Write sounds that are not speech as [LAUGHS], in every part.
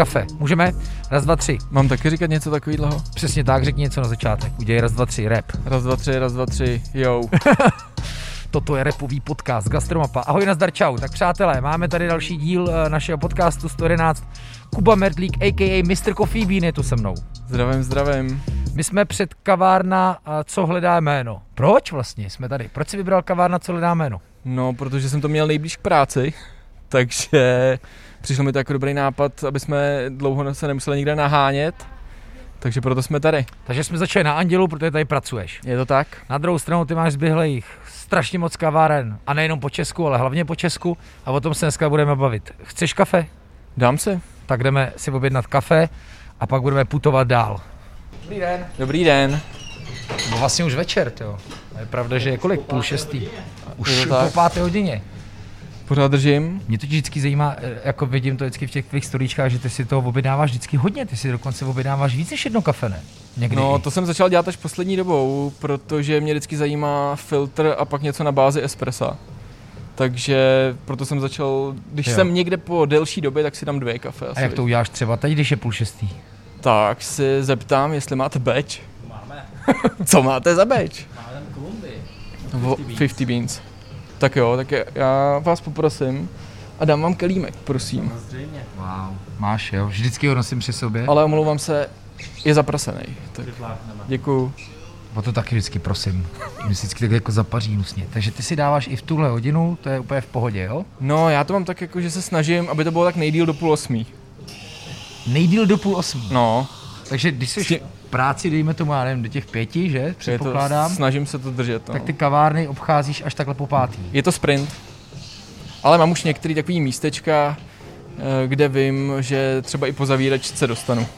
kafe. Můžeme? Raz, dva, tři. Mám taky říkat něco takového? Přesně tak, řekni něco na začátek. Udělej raz, dva, tři, rap. Raz, dva, tři, raz, dva, tři, jo. [LAUGHS] Toto je repový podcast Gastromapa. Ahoj, nazdar, čau. Tak přátelé, máme tady další díl eh, našeho podcastu 111. Kuba Merdlík, a.k.a. Mr. Coffee Bean je tu se mnou. Zdravím, zdravím. My jsme před kavárna, a co hledá jméno. Proč vlastně jsme tady? Proč si vybral kavárna, co hledá jméno? No, protože jsem to měl nejblíž k práci, [LAUGHS] takže přišlo mi to jako dobrý nápad, aby jsme dlouho se nemuseli nikde nahánět, takže proto jsme tady. Takže jsme začali na Andělu, protože tady pracuješ. Je to tak? Na druhou stranu ty máš zběhlejch strašně moc kaváren. A nejenom po Česku, ale hlavně po Česku. A o tom se dneska budeme bavit. Chceš kafe? Dám si. Tak jdeme si objednat kafe a pak budeme putovat dál. Dobrý den. Dobrý den. No vlastně už večer, jo. Je pravda, že je kolik? Půl šestý. Už Je to po páté hodině. Pořád držím. Mě to vždycky zajímá, eh, jako vidím to vždycky v těch tvých storíčkách, že ty si toho objednáváš vždycky hodně, ty si dokonce objednáváš víc než jedno kafe, ne? Někdy. No, to jsem začal dělat až poslední dobou, protože mě vždycky zajímá filtr a pak něco na bázi espressa. Takže proto jsem začal, když Jo. jsem někde po delší době, tak si dám dvě kafe. Asi. A jak to uděláš třeba teď, když je půl šestý? Tak si zeptám, jestli máte batch. Máme. [LAUGHS] Co máte za batch? Máme Kolumbii. Vo- 50 beans. Tak jo, tak já vás poprosím a dám vám kelímek, prosím. Samozřejmě. Wow. Máš, jo? Vždycky ho nosím při sobě. Ale omlouvám se, je zaprasený. Tak děkuju. O to taky vždycky prosím. Vždycky tak jako zapaří nusně. Takže ty si dáváš i v tuhle hodinu, to je úplně v pohodě, jo? No, já to mám tak jako, že se snažím, aby to bylo tak nejdíl do půl osmí. Nejdíl do půl osmí. No, Takže když jsi práci, dejme tomu, já nevím, do těch pěti, že? je to, Předpokládám. snažím se to držet. No. Tak ty kavárny obcházíš až takhle po pátý. Je to sprint, ale mám už některý takový místečka, eh, kde vím, že třeba i po zavíračce dostanu. [LAUGHS]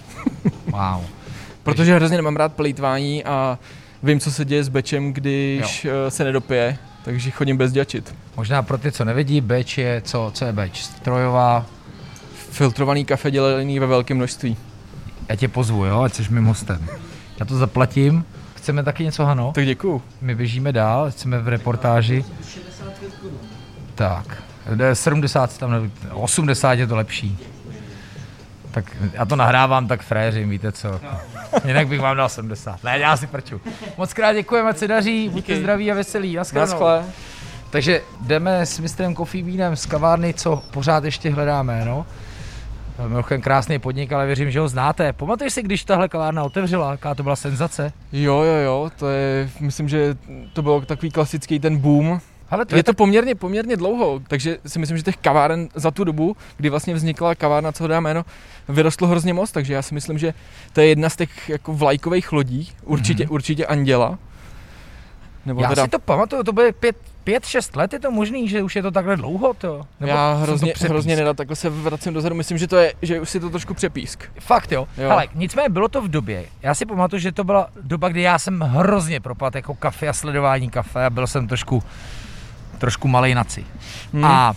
Wow. Protože hrozně nemám rád plejtvání a vím, co se děje s bečem, když eh, se nedopije, takže chodím bez děčit. Možná pro ty, co nevidí, beč je, co, co je beč? Strojová. Filtrovaný kafe dělený ve velkém množství. Já tě pozvu, jo, ať jsi mým hostem. Já to zaplatím. Chceme taky něco, Hano? Tak děkuju. My běžíme dál, jsme v reportáži. 65 korun. Tak, jde 70, tam ne, 80 je to lepší. Tak já to nahrávám tak fréřím, víte co. Jinak bych vám dal 70. Ne, já si prču. Moc krát děkujeme, ať se daří, buďte zdraví a veselí. Naschle. Takže jdeme s mistrem Coffee Beanem z kavárny, co pořád ještě hledáme, no. Mimochodem krásný podnik, ale věřím, že ho znáte. Pamatuješ si, když tahle kavárna otevřela, jaká to byla senzace? Jo, jo, jo, to je, myslím, že to bylo takový klasický ten boom. Ale to je, je to poměrně, poměrně dlouho, takže si myslím, že těch kaváren za tu dobu, kdy vlastně vznikla kavárna, co dá jméno, vyrostlo hrozně moc, takže já si myslím, že to je jedna z těch jako vlajkových lodí, určitě, Mhm. určitě Anděla. Nebo já teda, si to pamatuju, to bude pět, pět, šest let, je to možný, že už je to takhle dlouho, to? Nebo já jsem to hrozně, hrozně nerad, takhle se vracím dozadu, myslím, že to je, že už si to trošku přepísk. Fakt jo. Jo. Ale nicméně bylo to v době, já si pamatuju, že to byla doba, kdy já jsem hrozně propad jako kafe a sledování kafe a byl jsem trošku, trošku malej naci. Hmm. A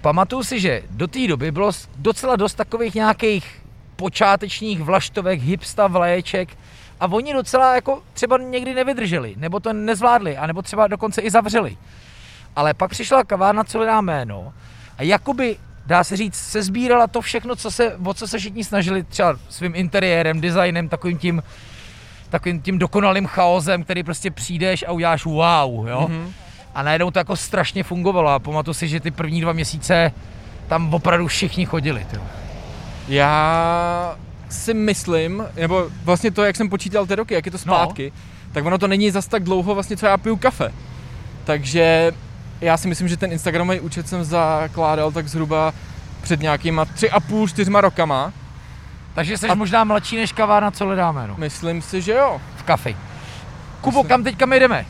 pamatuju si, že do té doby bylo docela dost takových nějakých počátečních vlaštovek, hipsta vléček a oni docela jako třeba někdy nevydrželi, nebo to nezvládli, anebo třeba dokonce i zavřeli. Ale pak přišla kavárna, co hledá jméno a jakoby dá se říct, se sbírala to všechno, co se, o co se všichni snažili třeba svým interiérem, designem, takovým tím, takovým tím dokonalým chaosem, který prostě přijdeš a uděláš wow, jo. Mhm. A najednou to jako strašně fungovalo a pamatuju si, že ty první dva měsíce tam opravdu všichni chodili. Tyjo. Já si myslím, nebo vlastně to, jak jsem počítal ty roky, jak je to zpátky, no. tak ono to není zas tak dlouho vlastně, co já piju kafe. Takže já si myslím, že ten Instagramový účet jsem zakládal tak zhruba před nějakýma tři a půl, čtyřma rokama. Takže jsi A- možná mladší než kavárna, co hledáme, no. Myslím si, že jo. V kafi. Kubo, kam teďka my jdeme?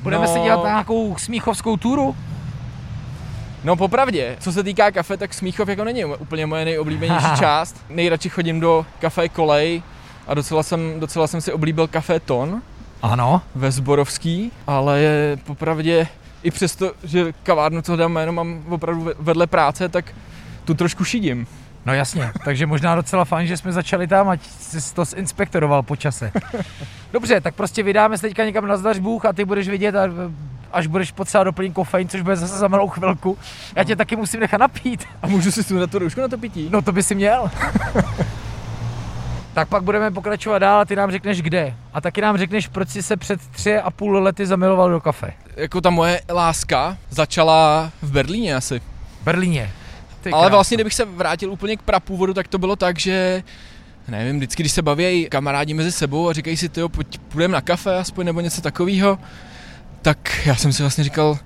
Budeme No. si dělat nějakou smíchovskou túru? No popravdě, co se týká kafe, tak Smíchov jako není úplně moje nejoblíbenější [LAUGHS] část. Nejradši chodím do kafe Kolej a docela jsem, docela jsem si oblíbil kafe Ton Ano. ve Zborovský, ale je popravdě i přesto, že kavárnu, co dám jméno, mám opravdu ve- vedle práce, tak tu trošku šidím. No jasně, takže možná docela fajn, že jsme začali tam, ať jsi to zinspektoroval po čase. [LAUGHS] Dobře, tak prostě vydáme se teďka někam na zdař Bůh a ty budeš vidět a, až budeš potřebovat doplnit kofein, což bude zase za malou chvilku. Já tě taky musím nechat napít. A můžu si sundat tu roušku na to pití? No to by si měl. tak pak budeme pokračovat dál a ty nám řekneš kde. A taky nám řekneš, proč jsi se před tři a půl lety zamiloval do kafe. Jako ta moje láska začala v Berlíně asi. V Berlíně. Ty Ale vlastně, kdybych se vrátil úplně k prapůvodu, tak to bylo tak, že nevím, vždycky, když se baví kamarádi mezi sebou a říkají si, tyjo, pojď, půjdeme na kafe aspoň nebo něco takového, tak já jsem si vlastně říkal,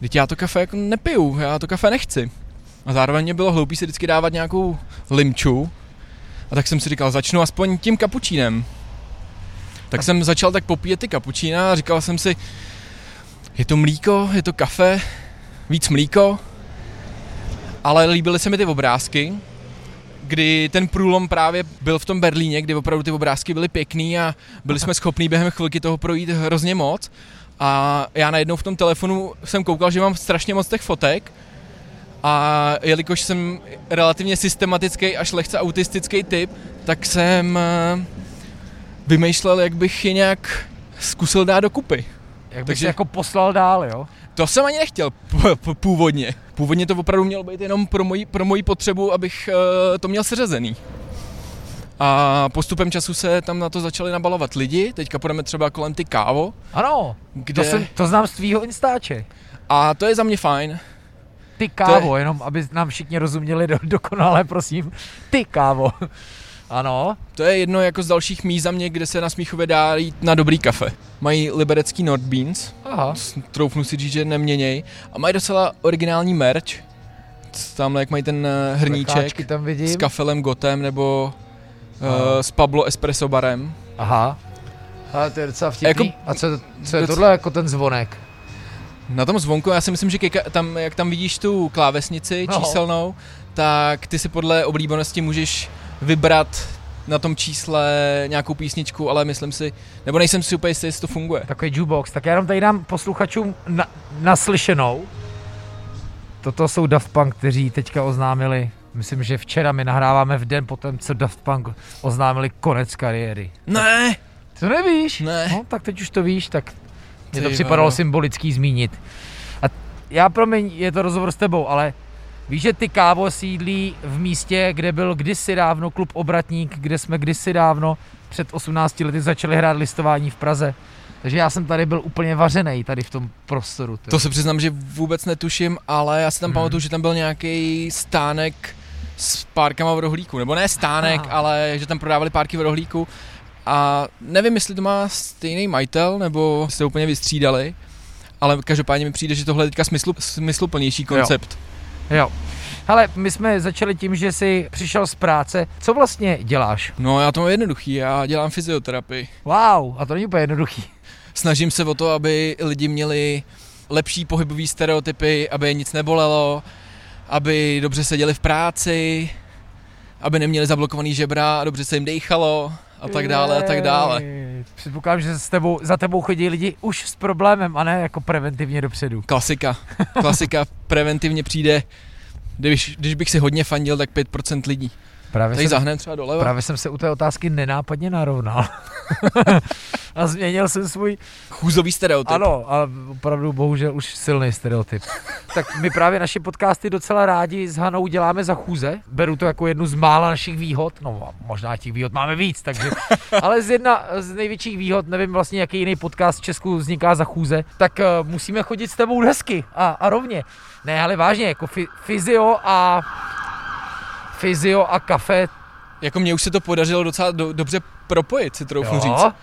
teď já to kafe jako nepiju, já to kafe nechci. A zároveň mě bylo hloupý si vždycky dávat nějakou limču, a tak jsem si říkal, začnu aspoň tím kapučínem. Tak jsem začal tak popíjet ty kapučína a říkal jsem si, je to mlíko, je to kafe, víc mlíko, ale líbily se mi ty obrázky, kdy ten průlom právě byl v tom Berlíně, kdy opravdu ty obrázky byly pěkný a byli jsme schopní během chvilky toho projít hrozně moc. A já najednou v tom telefonu jsem koukal, že mám strašně moc těch fotek a jelikož jsem relativně systematický až lehce autistický typ, tak jsem eh, vymýšlel, jak bych je nějak zkusil dát dokupy. Jak takže- jako poslal dál, jo? To jsem ani nechtěl původně. Původně to opravdu mělo být jenom pro moji, pro moji potřebu, abych uh, to měl seřazený. A postupem času se tam na to začali nabalovat lidi, teďka půjdeme třeba kolem ty kávo, Ano, kde... to, jsem, to znám z tvýho Instače. A to je za mě fajn. Ty kávo, jenom aby nám všichni rozuměli do, dokonale, prosím. Ty kávo. [LAUGHS] Ano, To je jedno jako z dalších míst za mě, kde se na Smíchově dá jít na dobrý kafe. Mají liberecký Nord Beans, aha. troufnu si říct, že neměněj. A mají docela originální merch. Tamhle jak mají ten eh, hrníček Lekáčky tam vidím. s kafelem Gotem nebo. Uh, s Pablo Espresso barem. Aha. Ale to je docela vtipný. Jako- Jako, A co, co je doc- tohle jako ten zvonek? Na tom zvonku, já si myslím, že keka, tam, jak tam vidíš tu klávesnici No. číselnou, tak ty si podle oblíbenosti můžeš vybrat na tom čísle nějakou písničku, ale myslím si, nebo nejsem si úplně jistý, jestli to funguje. Takový jukebox. Tak já jenom tady dám posluchačům na, naslyšenou. Toto jsou Daft Punk, kteří teďka oznámili, myslím, že včera my nahráváme v den potom, co Daft Punk oznámili konec kariéry. Ne, To nevíš? Ne. No, tak teď už to víš, tak mně to připadalo vado. symbolický zmínit. A já, promiň, je to rozhovor s tebou, ale víš, že ty kávo sídlí v místě, kde byl kdysi dávno klub Obratník, kde jsme kdysi dávno před 18 lety začali hrát listování v Praze. Takže já jsem tady byl úplně vařenej tady v tom prostoru. ty. to se přiznám, že vůbec netuším, ale já si tam Mhm. pamatuju, že tam byl nějaký stánek s párkama v rohlíku, nebo ne stánek, Aha. ale že tam prodávali párky v rohlíku a nevím, jestli to má stejný majitel, nebo se úplně vystřídali, ale každopádně mi přijde, že tohle je teďka smyslu, smysluplnější koncept. Jo. Hele, my jsme začali tím, že jsi přišel z práce. Co vlastně děláš? No já to mám jednoduchý, já dělám fyzioterapii. Wow, a to není úplně jednoduchý. Snažím se o to, aby lidi měli lepší pohybové stereotypy, aby je nic nebolelo, aby dobře seděli v práci, aby neměli zablokovaný žebra a dobře se jim dejchalo a tak dále a tak dále. Předpokládám, že s tebou, za tebou chodí lidi už s problémem a ne jako preventivně dopředu. Klasika. Klasika [LAUGHS] preventivně přijde, když, když bych si hodně fandil, tak 5% lidí. Právě Tady jsem, zahnem třeba doleva. právě jsem se u té otázky nenápadně narovnal. [LAUGHS] a změnil jsem svůj, Chůzový stereotyp. ano, a opravdu bohužel už silný stereotyp. tak my právě naše podcasty docela rádi s Hanou děláme za chůze. Beru to jako jednu z mála našich výhod. No možná těch výhod máme víc, takže. [LAUGHS] Ale z jedna z největších výhod, nevím vlastně, jaký jiný podcast v Česku vzniká za chůze, tak uh, musíme chodit s tebou hezky a, a rovně. Ne, ale vážně, jako fi, fyzio a fyzio a kafe, Jako mně už se to podařilo docela do, dobře propojit, si troufnu jo, říct.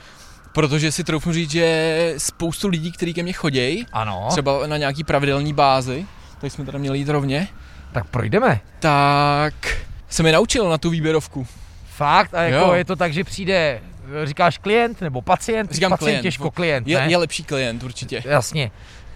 Protože si troufnu říct, že spoustu lidí, kteří ke mně chodějí, ano, třeba na nějaký pravidelný bázi, tady jsme teda měli jít rovně, tak projdeme. tak se mi naučil na tu výběrovku. Fakt, a jako Jo. je to tak, že přijde, říkáš klient nebo pacient? Říkám pacient klient. těžko klient, Je, ne? je lepší klient určitě. Jasně.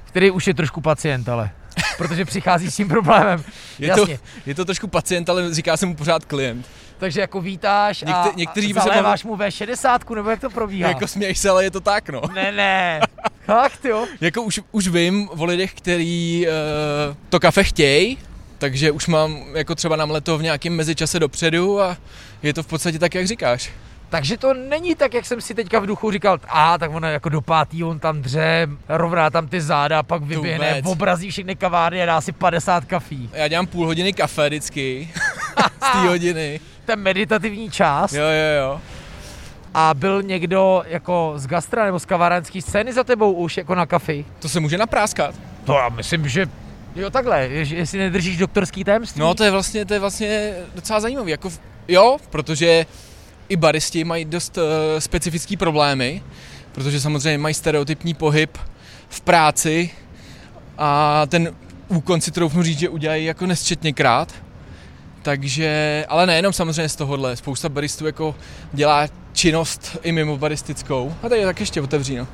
Který už je trošku pacient, ale. Protože přichází s tím problémem. Je to, Jasně. je to trošku pacient, ale říká se mu pořád klient. Takže jako vítáš a, Někte- někteří a zaléváš mu V60, nebo jak to probíhá? Jako směješ se, ale je to tak, no. Ne, ne. Fakt jo? Jako už, už vím o lidech, který uh, to kafe chtějí, takže už mám jako třeba namleto v nějakém mezičase dopředu a je to v podstatě tak, jak říkáš. Takže to není tak, jak jsem si teďka v duchu říkal, a tak ona jako do pátý, on tam dře, rovná tam ty záda, pak vyběhne, obrazí všechny kavárny a dá si 50 kafí. Já dělám půl hodiny kafe vždycky, [LAUGHS] z té hodiny. Ten meditativní část. Jo, jo, jo. A byl někdo jako z gastra nebo z kavárenské scény za tebou už jako na kafi? To se může napráskat. To já myslím, že jo takhle, je- jestli nedržíš doktorský tajemství. No to je vlastně, to je vlastně docela zajímavý. Jako, v- jo, protože i baristi mají dost uh, specifický problémy, protože samozřejmě mají stereotypní pohyb v práci a ten úkon si troufnu říct, že udělají jako nesčetněkrát. Takže, ale nejenom samozřejmě z tohohle, spousta baristů jako dělá činnost i mimo baristickou. A tady je tak ještě otevří, no.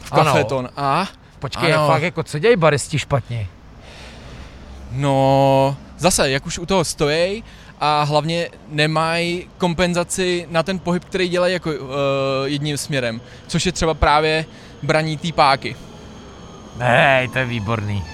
V kafeton. A Počkej, Ano. fakt jako co dělají baristi špatně? No, zase, jak už u toho stojí a hlavně nemají kompenzaci na ten pohyb, který dělají jako uh, jedním směrem, což je třeba právě braní té páky. Hej, to je výborný.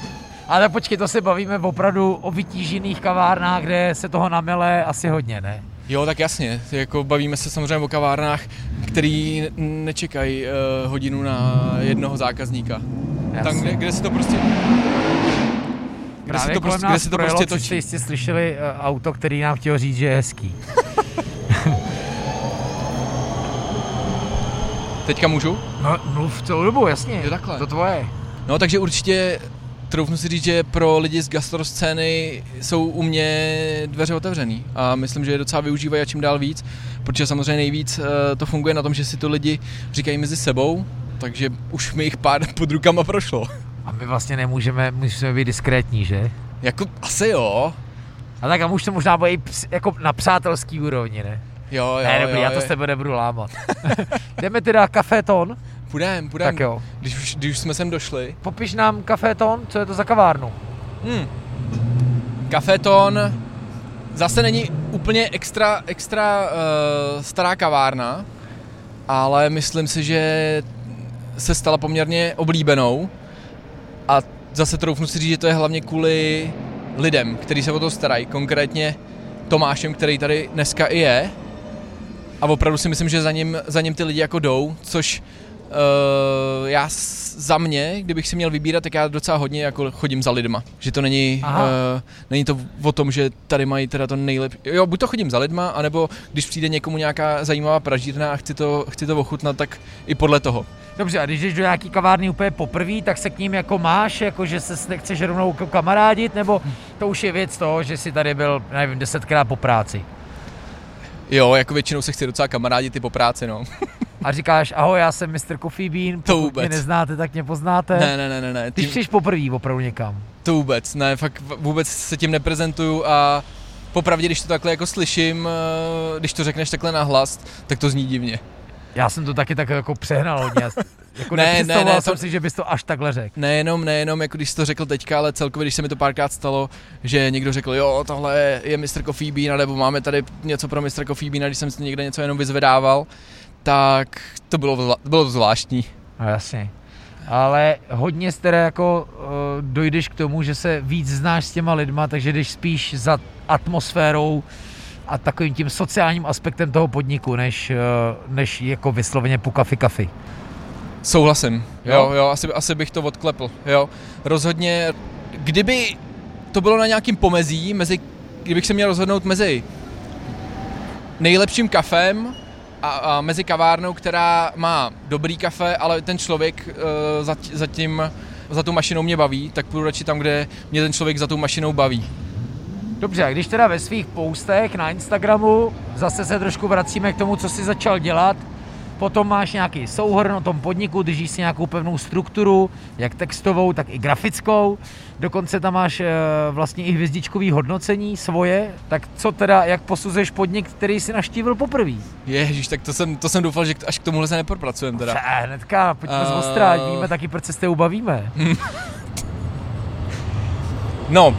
Ale počkej, to se bavíme opravdu o vytížených kavárnách, kde se toho namele asi hodně, ne? Jo, tak jasně, jako bavíme se samozřejmě o kavárnách, který nečekají uh, hodinu na jednoho zákazníka. Tam, kde, kde se to prostě... Právě to kolem prostě, kde se to projelo, prostě což jste točí. jistě slyšeli eh, auto, který nám chtěl říct, že je hezký. [LAUGHS] Teďka můžu? No, mluv celou dobu, jasně. Jo, takhle. To tvoje. No takže určitě troufnu si říct, že pro lidi z gastroscény jsou u mě dveře otevřený a myslím, že je docela využívají a čím dál víc, protože samozřejmě nejvíc eh, to funguje na tom, že si to lidi říkají mezi sebou, takže už mi jich pár [LAUGHS] pod rukama prošlo. A my vlastně nemůžeme, musíme být diskrétní, že? Jako asi jo. A tak a už to možná bude i jako na přátelský úrovni, ne? Jo, jo, ne, dobrý, jo, já to jo. s tebe nebudu lámat. [LAUGHS] Jdeme teda kafeton, Půjdem, půjdem. tak jo. Když už, když už jsme sem došli. Popiš nám kafeton, co je to za kavárnu? Hmm. Kafeton zase není úplně extra, extra uh, stará kavárna, ale myslím si, že se stala poměrně oblíbenou a zase troufnu si říct, že to je hlavně kvůli lidem, kteří se o to starají, konkrétně Tomášem, který tady dneska i je. A opravdu si myslím, že za ním, za ním ty lidi jako jdou, což uh, já za mě, kdybych si měl vybírat, tak já docela hodně jako chodím za lidma. Že to není, Aha. uh, není to o tom, že tady mají teda to nejlepší. Jo, buď to chodím za lidma, anebo když přijde někomu nějaká zajímavá pražírna a chci to, chci to ochutnat, tak i podle toho. Dobře, a když jdeš do nějaký kavárny úplně poprvé, tak se k ním jako máš, jako že se nechceš rovnou kamarádit, nebo to už je věc toho, že jsi tady byl, nevím, desetkrát po práci. Jo, jako většinou se chci docela kamarádit i po práci, no. [LAUGHS] A říkáš, ahoj, já jsem Mr. Coffee Bean, To vůbec. mě neznáte, tak mě poznáte. Ne, ne, ne, ne, ne. Ty přijdeš poprvé opravdu někam. To vůbec, ne, fakt vůbec se tím neprezentuju a popravdě, když to takhle jako slyším, eh, když to řekneš takhle nahlas, tak to zní divně. Já jsem to taky tak jako přehnal hodně. [LAUGHS] Jako Ne, ne, ne, jsem to- si, že bys to až takhle řekl. Nejenom, nejenom, jako když jsi to řekl teďka, ale celkově, když se mi to párkrát stalo, že někdo řekl, jo, tohle je Mr. Coffee Bean, nebo máme tady něco pro Mr. Coffee Bean, a když jsem si někde něco jenom vyzvedával, tak to bylo, bylo zvláštní. No jasně. Ale hodně z teda jako uh, dojdeš k tomu, že se víc znáš s těma lidma, takže jdeš spíš za atmosférou a takovým tím sociálním aspektem toho podniku, než, uh, než jako vysloveně po kafi kafi. Souhlasím, jo, Jo? jo, jo asi, asi bych to odklepl, jo. Rozhodně, kdyby to bylo na nějakým pomezí, mezi, kdybych se měl rozhodnout mezi nejlepším kafem a, a mezi kavárnou, která má dobrý kafe, ale ten člověk uh, za, za, tím, za tu mašinou mě baví, tak půjdu radši tam, kde mě ten člověk za tou mašinou baví. Dobře, a když teda ve svých postech na Instagramu zase se trošku vracíme k tomu, co jsi začal dělat, potom máš nějaký souhrn o tom podniku, držíš si nějakou pevnou strukturu, jak textovou, tak i grafickou, dokonce tam máš eh, vlastně i hvězdičkový hodnocení svoje, tak co teda, jak posuzuješ podnik, který si naštívil poprvé? Ježíš, tak to jsem, to jsem doufal, že až k tomuhle se nepropracujeme teda. Pře, hnedka, pojďme z Eh, ostra, ať víme taky, proč se s tebou bavíme. [LAUGHS] No,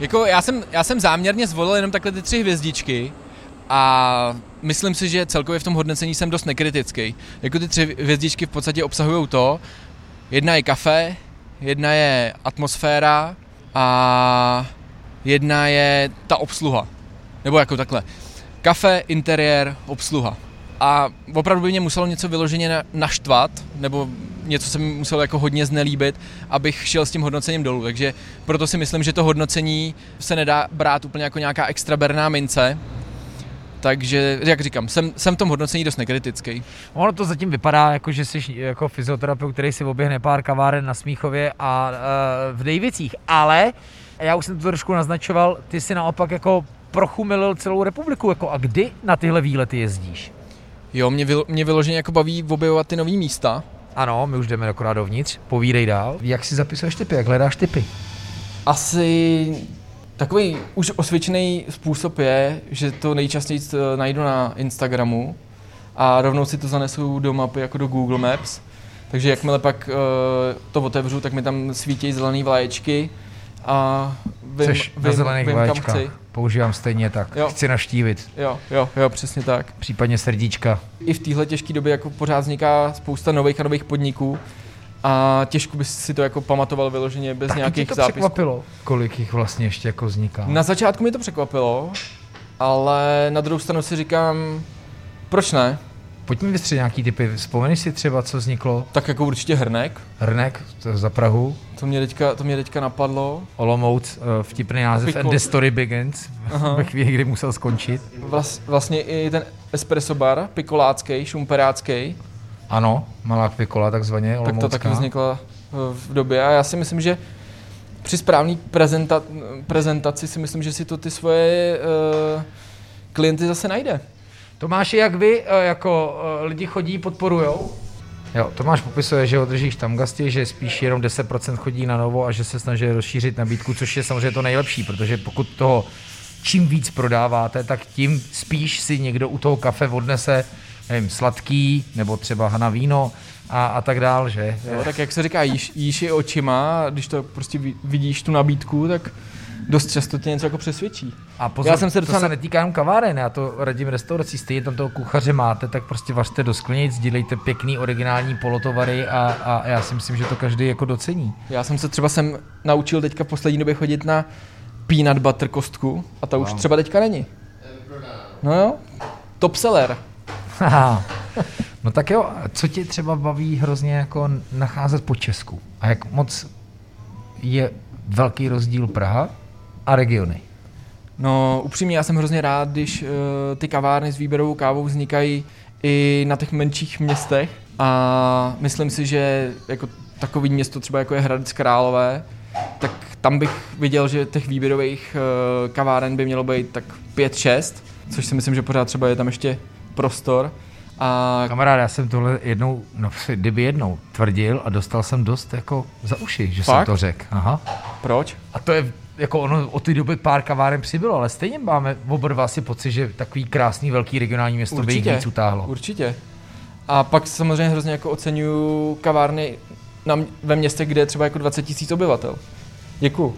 jako já jsem, já jsem záměrně zvolil jenom takhle ty tři hvězdičky a myslím si, že celkově v tom hodnocení jsem dost nekritický. Jako ty tři hvězdičky v podstatě obsahují to, jedna je kafe, jedna je atmosféra a jedna je ta obsluha. Nebo jako takhle. Kafe, interiér, obsluha. A opravdu by mě muselo něco vyloženě na- naštvat, nebo něco se mi muselo jako hodně znelíbit, abych šel s tím hodnocením dolů. Takže proto si myslím, že to hodnocení se nedá brát úplně jako nějaká extra berná mince. Takže, jak říkám, jsem, jsem v tom hodnocení dost nekritický. Ono to zatím vypadá, jako že jsi jako fyzioterapeut, který si oběhne pár kaváren na Smíchově a uh, v Dejvicích, ale já už jsem to trošku naznačoval, ty si naopak jako prochumilil celou republiku, jako a kdy na tyhle výlety jezdíš? Jo, mě, vylo, mě vyloženě jako baví objevovat ty nové místa. Ano, my už jdeme akorát dovnitř, povídej dál. Jak si zapisuješ typy, jak hledáš typy? Asi takový už osvědčený způsob je, že to nejčastěji eh, najdu na Instagramu a rovnou si to zanesu do mapy jako do Google Maps. Takže jakmile pak uh, to otevřu, tak mi tam svítí zelené vlaječky a vím, Jseš na zelených vím kam chci. Používám stejně tak. Jo. Chci naštívit, Jo, jo, jo, přesně tak. případně srdíčka. I v téhle těžké době jako pořád vzniká spousta nových a nových podniků a těžko by si to jako pamatoval vyloženě bez Taky tě nějakých to zápisků. překvapilo, kolik jich vlastně ještě jako vzniká. Na začátku mi to překvapilo, ale na druhou stranu si říkám, proč ne? Pojď mi vystřelit nějaký typy. Vzpomeneš si třeba, co vzniklo? Tak jako určitě hrnek, Hrnek to za Prahu, to mě teďka, to mě teďka napadlo. Olomouc, eh, vtipný název Pikol. And the Story Begins, Aha. ve chvíli, kdy musel skončit. Vlas, vlastně i ten espresso bar, pikolácký, šumperácký, Ano, malá pikola takzvaně, tak to olomoucká. taky vznikla eh, v době a já si myslím, že při správné prezenta, prezentaci si myslím, že si to ty svoje uh, klienty zase najde. Tomáši, jak vy eh, jako lidi chodí, podporujou? Jo, Tomáš popisuje, že ho držíš tam gasti, že spíš jenom 10% chodí na novo a že se snaží rozšířit nabídku, což je samozřejmě to nejlepší, protože pokud toho čím víc prodáváte, tak tím spíš si někdo u toho kafe odnese, nevím, sladký, nebo třeba hana víno a, a tak dál, že? Jo, tak jak se říká, jíš, jíš je očima, když to prostě vi- vidíš tu nabídku, tak dost často tě něco jako přesvědčí. A pozor, Já jsem se to docela se ne- netýká jenom kaváren, já to radím restaurací, stejně tam toho kuchaře máte, tak prostě vařte do sklenic, dělejte pěkný originální polotovary a, a já si myslím, že to každý jako docení. Já jsem se třeba jsem naučil teďka v poslední době chodit na peanut butter kostku a ta už třeba teďka není. No jo, top seller. [LAUGHS] No tak jo, co tě třeba baví hrozně jako nacházet po Česku? A jak moc je velký rozdíl Praha a regiony? No upřímně, já jsem hrozně rád, když uh, ty kavárny s výběrovou kávou vznikají i na těch menších městech a myslím si, že jako takový město třeba jako je Hradec Králové, tak tam bych viděl, že těch výběrových uh, kaváren by mělo být tak 5-6, což si myslím, že pořád třeba je tam ještě prostor. A Kamarád, já jsem tohle jednou, no kdyby jednou tvrdil a dostal jsem dost jako za uši, že jsem Fakt? to řekl. Aha. proč? A to je, jako ono od té doby pár kaváren přibylo, ale stejně máme oba dva si pocit, že takový krásný velký regionální město by jich víc utáhlo. Určitě. A pak samozřejmě hrozně jako oceňuju kavárny na, ve městech, kde je třeba jako 20 tisíc obyvatel. Děkuju.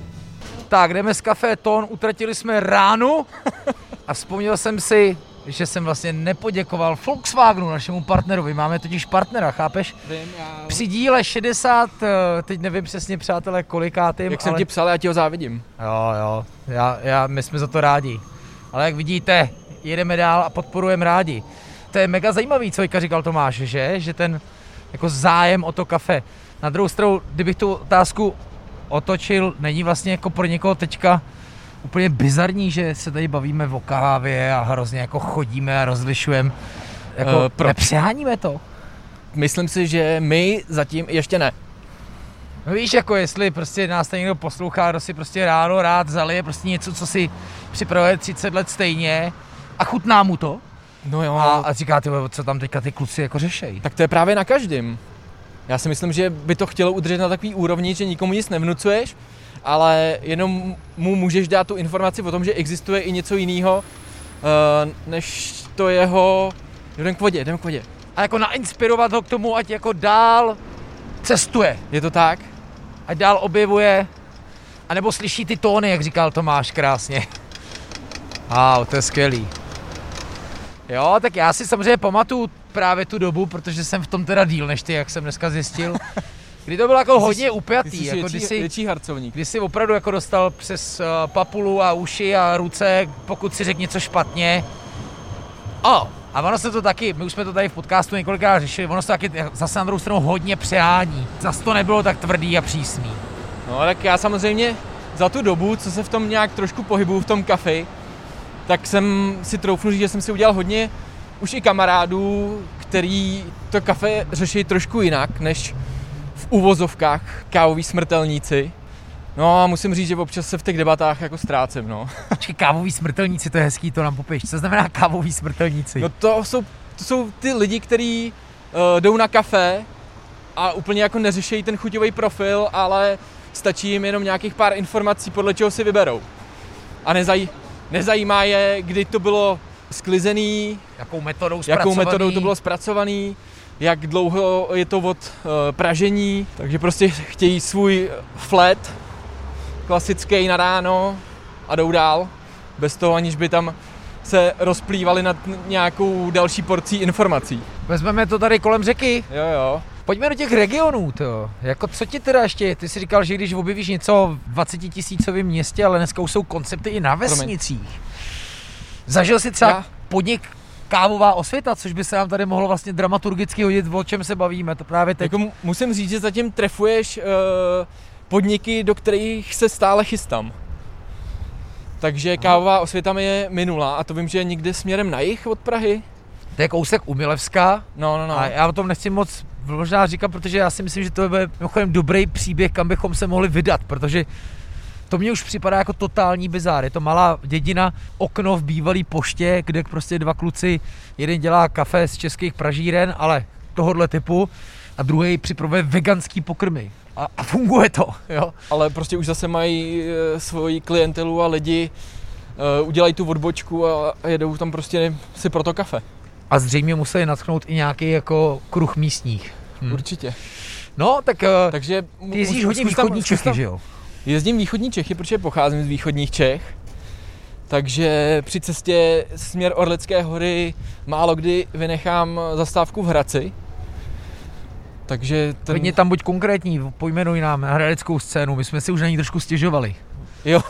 Tak, jdeme z Café Ton, utratili jsme ránu a vzpomněl jsem si, že jsem vlastně nepoděkoval Volkswagenu, našemu partnerovi. Máme totiž partnera, chápeš? Při díle 60, eh, teď nevím přesně, přátelé, kolikátým, Jak jsem ale... ti psal, já ti ho závidím. Jo, jo, já, já, my jsme za to rádi. Ale jak vidíte, jedeme dál a podporujeme rádi. To je mega zajímavý, co Jika říkal Tomáš, že? Že ten jako zájem o to kafe. Na druhou stranu, kdybych tu otázku otočil, není vlastně jako pro někoho teďka úplně bizarní, že se tady bavíme o kávě a hrozně jako chodíme a rozlišujeme. Jako, uh, proč? nepřeháníme to? Myslím si, že my zatím ještě ne. No víš, jako jestli prostě nás tady někdo poslouchá, kdo si prostě ráno rád zalije prostě něco, co si připravuje 30 let stejně a chutná mu to No jo. a, a říká, ty, co tam teďka ty kluci jako řešej. Tak to je právě na každém. Já si myslím, že by to chtělo udržet na takový úrovni, že nikomu nic nevnucuješ, ale jenom mu můžeš dát tu informaci o tom, že existuje i něco jiného, uh, než to jeho... Jdem k vodě, jdem k vodě. A jako nainspirovat ho k tomu, ať jako dál cestuje, Je to tak? ať dál objevuje, anebo slyší ty tóny, jak říkal Tomáš krásně. Wow, to je skvělý. Jo, tak já si samozřejmě pamatuju právě tu dobu, protože jsem v tom teda díl než ty, jak jsem dneska zjistil. Kdy to bylo jako hodně upjatý, jsi jako větší, když si, větší harcovník. kdy si opravdu jako dostal přes uh, papulu a uši a ruce, pokud si řekl něco špatně, O, a ono se to taky, my už jsme to tady v podcastu několikrát řešili, ono se to taky zase na druhou stranu hodně přehání. Zase to nebylo tak tvrdý a přísný. No tak já samozřejmě za tu dobu, co se v tom nějak trošku pohybuju v tom kafi, tak jsem si troufnu říct, že jsem si udělal hodně už i kamarádů, který to kafe řeší trošku jinak, než v uvozovkách kávoví smrtelníci. No a musím říct, že občas se v těch debatách jako ztrácím, no. [LAUGHS] Počkej, kávový smrtelníci, to je hezký, to nám popiš. Co znamená kávový smrtelníci? No to jsou, to jsou ty lidi, kteří uh, jdou na kafe a úplně jako neřešejí ten chuťový profil, ale stačí jim jenom nějakých pár informací, podle čeho si vyberou. A nezaj, nezajímá je, kdy to bylo sklizený, jakou metodou jakou metodou to bylo zpracovaný, jak dlouho je to od uh, pražení, takže prostě chtějí svůj flat, klasický na ráno a jdou dál, bez toho aniž by tam se rozplývali nad nějakou další porcí informací. Vezmeme to tady kolem řeky. Jo, jo. Pojďme do těch regionů, to. Jako co ti teda ještě, ty jsi říkal, že když objevíš něco v 20 tisícovém městě, ale dneska už jsou koncepty i na vesnicích. Zažil jsi třeba Já- podnik kávová osvěta, což by se nám tady mohlo vlastně dramaturgicky hodit, o čem se bavíme, to právě teď. Jako mu- musím říct, že zatím trefuješ uh, podniky, do kterých se stále chystám. Takže kávová osvěta mi je minula a to vím, že je někde směrem na jih od Prahy. To je kousek u Milevska No, no, no. a já o tom nechci moc možná říkat, protože já si myslím, že to je mimochodem dobrý příběh, kam bychom se mohli vydat, protože to mně už připadá jako totální bizár. Je to malá dědina, okno v bývalý poště, kde prostě dva kluci, jeden dělá kafe z českých pražíren, ale tohohle typu, a druhý připravuje veganský pokrmy. A, a funguje to, jo. Ale prostě už zase mají e, svoji klientelu a lidi e, udělají tu odbočku a, a jedou tam prostě si pro to kafe. A zřejmě museli natchnout i nějaký jako kruh místních. Hm. Určitě. No, tak eh, Takže ty jezdíš hodně východní Čechy, tam- že jo? Jezdím východní Čechy, protože pocházím z východních Čech. Takže při cestě směr Orlické hory málo kdy vynechám zastávku v Hradci. Takže ten... Klidně tam buď konkrétní, pojmenuj nám hradeckou scénu, my jsme si už na ní trošku stěžovali. Jo,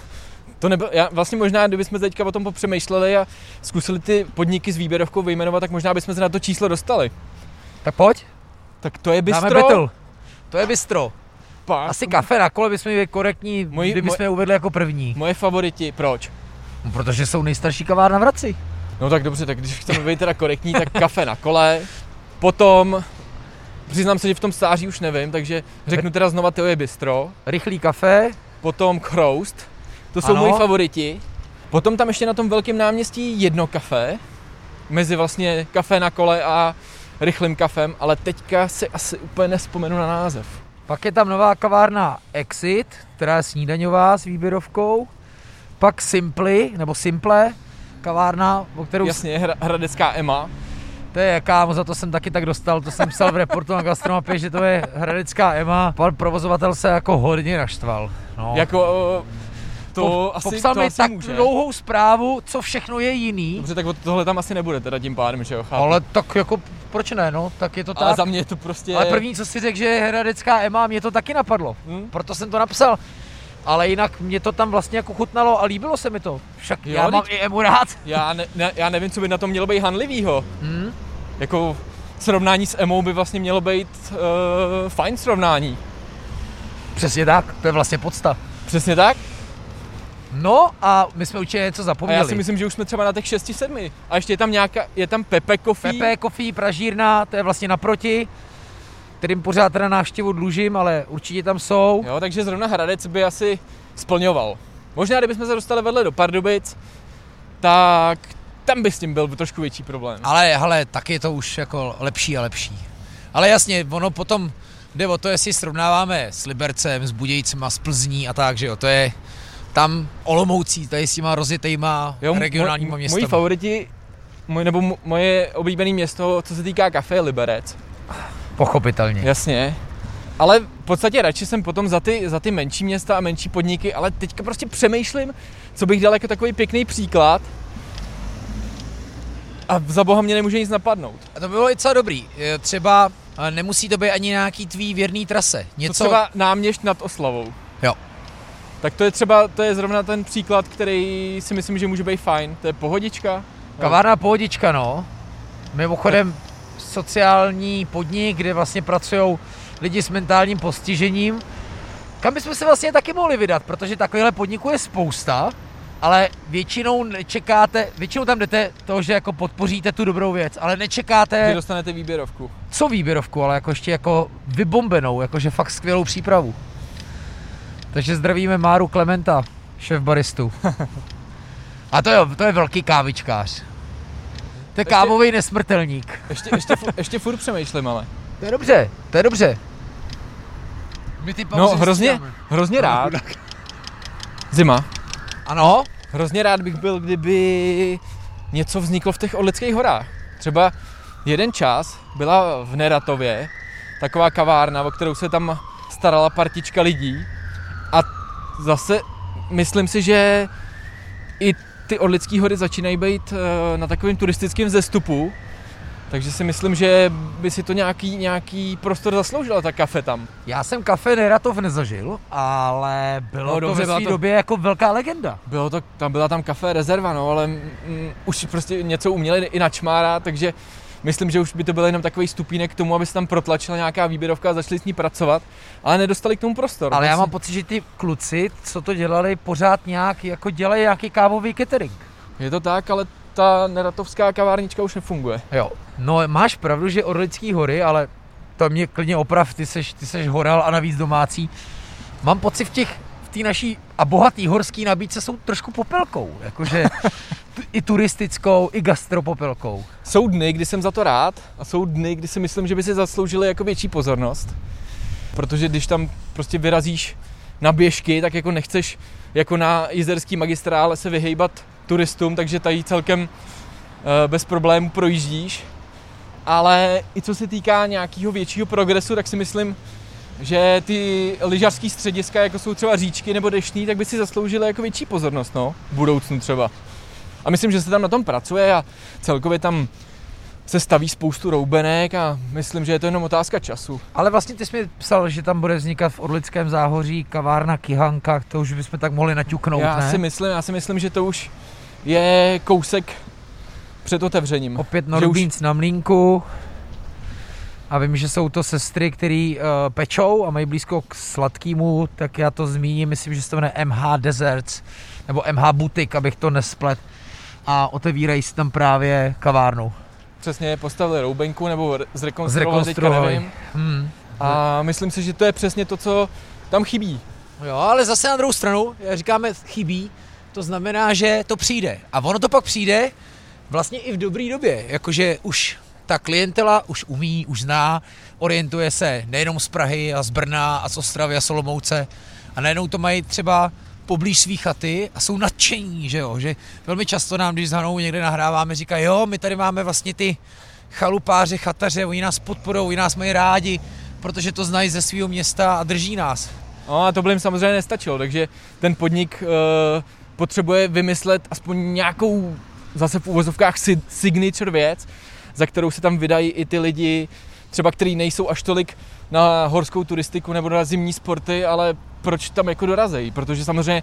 to nebyl, já vlastně možná, kdybychom teďka o tom popřemýšleli a zkusili ty podniky s výběrovkou vyjmenovat, tak možná bychom se na to číslo dostali. Tak pojď, Tak to je dáme bistro. battle. To je bistro. Pak Asi kafe na kole bychom byli korektní, Moji- kdybychom je uvedli jako první. Moje favoriti, proč? No, protože jsou nejstarší kavárna v Hradci. No tak dobře, tak když chceme být teda korektní, tak kafe na kole, potom, přiznám se, že v tom stáří už nevím, takže řeknu teda znova, to je bistro, Rychlý kafe, potom Kroust, to jsou Ano. moji favoriti, potom tam ještě na tom velkém náměstí jedno kafe, mezi vlastně kafe na kole a rychlým kafem, ale teďka si asi úplně nespomenu na název. Pak je tam nová kavárna Exit, která je snídaňová s výběrovkou, pak Simply, nebo Simple, kavárna, o kterou Jasně, hra, Hradecká Ema, To je kámo, za to jsem taky tak dostal, to jsem psal v reportu na Gastromapě, že to je hradecká Ema. Pan provozovatel se jako hodně naštval. No. jako to Po- asi, Popsal to mi asi tak může. dlouhou zprávu, co všechno je jiný. Dobře, tak tohle tam asi nebude teda tím pádem, že jo, chápu. Ale tak jako, proč ne, no, tak je to Ale tak. za mě je to prostě... Ale první, co si řekl, že je hradecká Ema, mě to taky napadlo. Hm? Proto jsem to napsal. Ale jinak mě to tam vlastně jako chutnalo a líbilo se mi to. Však Jo, já mám teď- i Emu rád. [LAUGHS] Já, ne, ne, já nevím, co by na tom mělo být hanlivýho. Hm? Jako srovnání s Emou by vlastně mělo být uh, fajn srovnání. Přesně tak, to je vlastně podsta. Přesně tak. No a my jsme určitě něco A zapomněli. já si myslím, že už jsme třeba na těch 6-7. A ještě je tam nějaká, je tam Pepe Coffee. Pepe Coffee Pražírna, to je vlastně naproti, kterým pořád teda návštěvu dlužím, ale určitě tam jsou. Jo, takže zrovna Hradec by asi splňoval. Možná, kdybychom se dostali vedle do Pardubic, tak tam by s tím byl trošku větší problém. Ale hele, tak je to už jako lepší a lepší. Ale jasně, ono potom jde o to, jestli srovnáváme s Libercem, s Budějcema, s Plzní a tak, že jo, to je tam Olomoucí, tady s těma rozjetejma Jo, regionálníma městama. Moji favoriti, můj, nebo mo- moje oblíbené město, co se týká kafe, je Liberec. Pochopitelně. Jasně. Ale v podstatě radši jsem potom za ty, za ty menší města a menší podniky, ale teďka prostě přemýšlím, co bych dal jako takový pěkný příklad. A za boha mě nemůže nic napadnout. A to by bylo i docela dobrý. Třeba nemusí to být ani nějaký tvý věrný trase. Co Něco, třeba náměšť nad Oslavou. Tak to je třeba, to je zrovna ten příklad, který si myslím, že může být fajn. To je pohodička, Kavárna Pohodička, no. Mimochodem sociální podnik, kde vlastně pracují lidi s mentálním postižením. Kam bychom se vlastně taky mohli vydat, protože takovýhle podniků je spousta, ale většinou nečekáte, většinou tam jdete to, že jako podpoříte tu dobrou věc, ale Že nečekáte, dostanete výběrovku. co výběrovku, ale jako ještě jako vybombenou, jakože fakt skvělou přípravu. Takže zdravíme Máru Klementa, šéf baristu. A to je, to je velký kávičkář. To je kávový nesmrtelník. Ještě, ještě, ještě furt přemýšlím, ale. To je dobře, to je dobře. My ty No, hrozně, střídáme. hrozně rád. Zima. Ano, Hrozně rád bych byl, kdyby něco vzniklo v těch Orlických horách. Třeba jeden čas byla v Neratově taková kavárna, o kterou se tam starala partička lidí. Zase myslím si, že i ty Orlické hory začínají být eh, na takovém turistickém zestupu, takže si myslím, že by si to nějaký, nějaký prostor zasloužila ta kafe tam. já jsem kafe Neratov nezažil, ale bylo No, dobře, to ve své to- době jako velká legenda. Bylo to, tam byla tam kafe rezerva, no, ale mm, už prostě něco uměli i načmárat, takže myslím, že už by to byl jenom takový stupínek k tomu, aby se tam protlačila nějaká výběrovka a začali s ní pracovat, ale nedostali k tomu prostor. Ale já mám pocit, že ty kluci, co to dělali, pořád nějak jako dělají nějaký kávový catering. Je to tak, ale ta neratovská kavárnička už nefunguje. Jo. No máš pravdu, že Orlický hory, ale to mě klidně oprav, ty seš, ty seš horal a navíc domácí. Mám pocit v těch, v té naší a bohatý horský nabídce jsou trošku popelkou, jakože [LAUGHS] i turistickou, i gastropopelkou. Jsou dny, kdy jsem za to rád a jsou dny, kdy si myslím, že by si zasloužili jako větší pozornost. Protože když tam prostě vyrazíš na běžky, tak jako nechceš jako na jizerský magistrále se vyhejbat turistům, takže tady celkem eh, bez problémů projíždíš. Ale i co se týká nějakého většího progresu, tak si myslím, že ty lyžařský střediska, jako jsou třeba říčky nebo deštní, tak by si zasloužily jako větší pozornost, no, v budoucnu třeba. A myslím, že se tam na tom pracuje a celkově tam se staví spoustu roubenek a myslím, že je to jenom otázka času. Ale vlastně ty jsi mi psal, že tam bude vznikat v Orlickém záhoří kavárna Kihanka, to už bychom tak mohli naťuknout, já ne? si myslím, já si myslím, že to už je kousek před otevřením. Opět Že už- Norbínc na mlínku. A vím, že jsou to sestry, který uh, pečou a mají blízko k sladkému, tak já to zmíním, myslím, že se to jmenuje MH Desserts, nebo MH Butik, abych to nesplet. A otevírají si tam právě kavárnu. Přesně postavili roubenku nebo re- zrekonstruovali, teďka Zrekonstruovali. nevím. Hmm. A myslím si, že to je přesně to, co tam chybí. Jo, ale zase na druhou stranu, jak říkáme, chybí, to znamená, že to přijde. A ono to pak přijde vlastně i v dobré době, jakože už ta klientela už umí, už zná, orientuje se nejenom z Prahy a z Brna a z Ostravy a Solomouce a najednou to mají třeba poblíž svý chaty a jsou nadšení, že jo, že velmi často nám, když s Hanou někde nahráváme, říkají, jo, my tady máme vlastně ty chalupáře, chataře, oni nás podporují, oni nás mají rádi, protože to znají ze svého města a drží nás. No a to by jim samozřejmě nestačilo, takže ten podnik uh, potřebuje vymyslet aspoň nějakou zase v úvozovkách si- signature věc, za kterou se tam vydají i ty lidi, třeba který nejsou až tolik na horskou turistiku nebo na zimní sporty, ale proč tam jako dorazejí, protože samozřejmě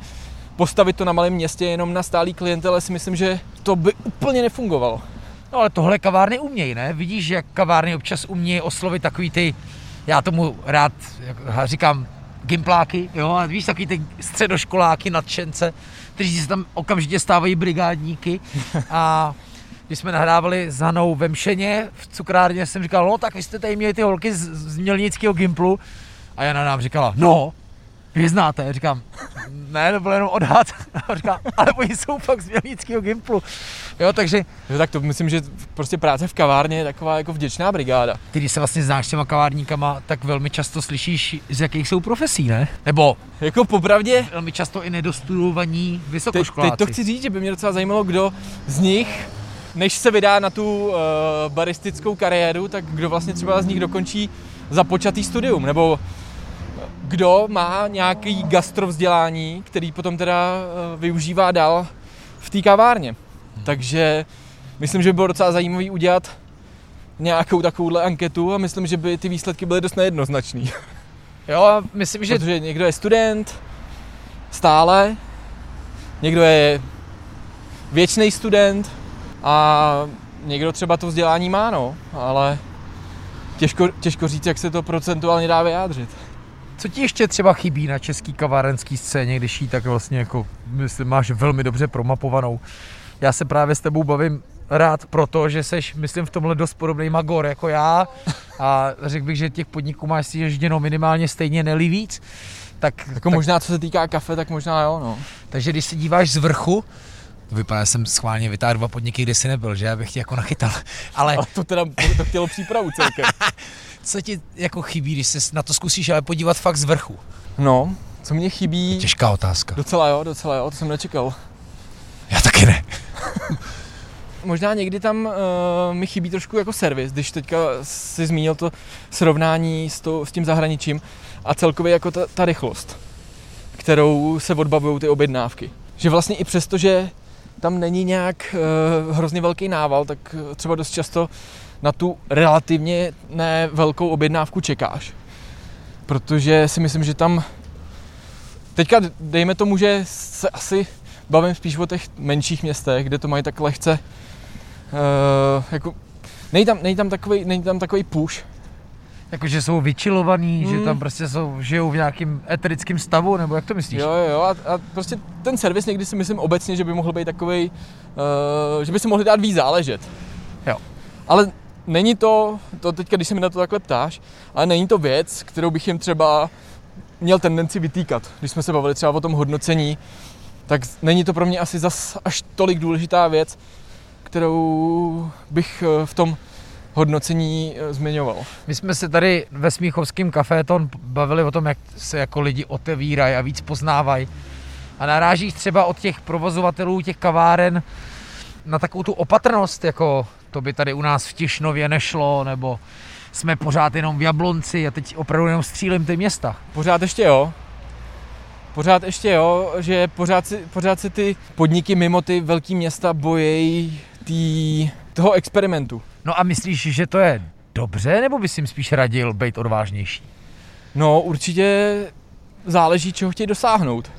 postavit to na malém městě jenom na stálý klientele si myslím, že to by úplně nefungovalo. No ale tohle kavárny umějí, ne? Vidíš, jak kavárny občas umějí oslovit takový ty, já tomu rád jak říkám, gimpláky, jo, a víš, takový ty středoškoláky, nadšence, kteří se tam okamžitě stávají brigádníky a když jsme nahrávali s Hanou ve Mšeně v cukrárně, jsem říkal, no tak vy jste tady měli ty holky z, z Mělnického Gimplu a Jana nám říkala, no, vy znáte, říkám, ne, to byl jenom odhad, [LAUGHS] a říká, ale oni jsou fakt z Mělnického Gimplu, jo, takže Jo, tak to myslím, že prostě práce v kavárně je taková jako vděčná brigáda. ty, když se vlastně znáš s těma kavárníkama, tak velmi často slyšíš, z jakých jsou profesí, ne? Nebo Jako popravdě, velmi často i nedostudovaní Teď, vysokoškoláci. teď to chci říct, že by mě docela zajímalo, kdo z nich, než se vydá na tu uh, baristickou kariéru, tak kdo vlastně třeba z nich dokončí započatý studium, nebo kdo má nějaký gastrovzdělání, který potom teda uh, využívá dál v té kavárně. Takže myslím, že by bylo docela zajímavý udělat nějakou takovouhle anketu a myslím, že by ty výsledky byly dost nejednoznačný. [LAUGHS] Jo, a myslím, že Protože někdo je student stále, někdo je věčný student, A někdo třeba to vzdělání má, no, ale těžko, těžko říct, jak se to procentuálně dá vyjádřit. Co ti ještě třeba chybí na český kavárenský scéně, když ji tak vlastně jako, myslím, máš velmi dobře promapovanou. Já se právě s tebou bavím rád proto, že seš, myslím, v tomhle dost podobný magor jako já a řekl bych, že těch podniků máš si ježděno minimálně stejně neli víc. Tak, Jako tak, možná, co se týká kafe, tak možná jo, no. takže když se díváš z vrchu, to vypadá, že jsem schválně vytáhl dva podniky, kde jsi nebyl, že já bych tě jako nachytal. [LAUGHS] Ale Ale to teda to chtělo přípravu celkem. [LAUGHS] co ti jako chybí, když se na to zkusíš ale podívat fakt z vrchu? No, co mě chybí, Těžká otázka. docela jo, docela jo, to jsem nečekal. Já taky ne. [LAUGHS] Možná někdy tam uh, mi chybí trošku jako servis, když teďka si zmínil to srovnání s, to, s tím zahraničím a celkově jako ta, ta rychlost, kterou se odbavují ty objednávky. Že vlastně i přesto, že tam není nějak uh, hrozně velký nával, tak eh, třeba dost často na tu relativně ne velkou objednávku čekáš. Protože si myslím, že tam teďka dejme tomu, že se asi bavím spíš o těch menších městech, kde to mají tak lehce uh, jako Není tam, není tam takový, není tam takový push. Jakože jsou vyčilovaný, Hmm. že tam prostě jsou, žijou v nějakém eterickém stavu, nebo jak to myslíš? Jo, jo. A, a prostě ten servis někdy si myslím obecně, že by mohl být takový, uh, že by se mohli dát víc záležet. Jo. Ale není to, to teďka, když se mi na to takhle ptáš, ale není to věc, kterou bych jim třeba měl tendenci vytýkat. Když jsme se bavili třeba o tom hodnocení, tak není to pro mě asi zas až tolik důležitá věc, kterou bych eh, v tom hodnocení eh, zmiňoval. My jsme se tady ve Smíchovském kaféton bavili o tom, jak se jako lidi otevírají a víc poznávají. A narážíš třeba od těch provozovatelů těch kaváren na takovou tu opatrnost, jako to by tady u nás v Tišnově nešlo, nebo jsme pořád jenom v Jablonci a teď opravdu jenom střílím ty města. Pořád ještě jo. Pořád ještě jo, že pořád si, pořád si ty podniky mimo ty velké města bojejí tý, toho experimentu. No a myslíš, že to je dobře, nebo bys jim spíš radil být odvážnější? No určitě záleží, čeho chtějí dosáhnout.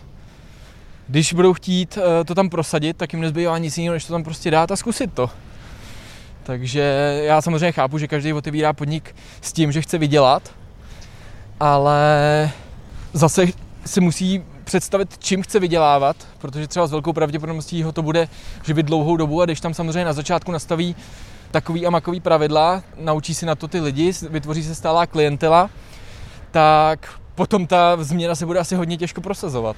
Když budou chtít eh, to tam prosadit, tak jim nezbývá nic jiného, než to tam prostě dát a zkusit to. Takže já samozřejmě chápu, že každý otevírá podnik s tím, že chce vydělat, ale zase si musí představit, čím chce vydělávat, protože třeba s velkou pravděpodobností ho to bude živit dlouhou dobu a když tam samozřejmě na začátku nastaví takový a makový pravidla, naučí si na to ty lidi, vytvoří se stálá klientela, tak potom ta změna se bude asi hodně těžko prosazovat.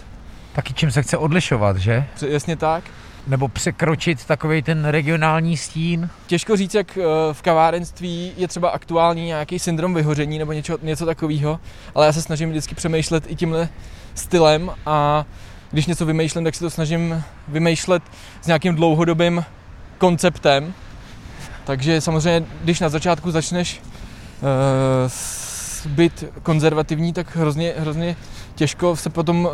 Taky čím se chce odlišovat, že? Jasně tak. Nebo překročit takový ten regionální stín? Těžko říct, jak eh, v kavárenství je třeba aktuální nějaký syndrom vyhoření nebo něco, něco takového, ale já se snažím vždycky přemýšlet i tímhle stylem a když něco vymýšlím, tak si to snažím vymýšlet s nějakým dlouhodobým konceptem. Takže samozřejmě, když na začátku začneš uh, být konzervativní, tak hrozně, hrozně těžko se potom